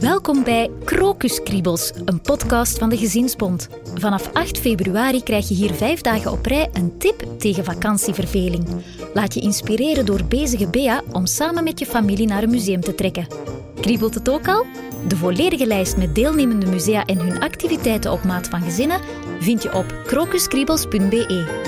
Welkom bij Krokuskriebels, een podcast van de Gezinsbond. Vanaf 8 februari krijg je hier vijf dagen op rij een tip tegen vakantieverveling. Laat je inspireren door bezige Bea om samen met je familie naar een museum te trekken. Kriebelt het ook al? De volledige lijst met deelnemende musea en hun activiteiten op maat van gezinnen vind je op krokuskriebels.be.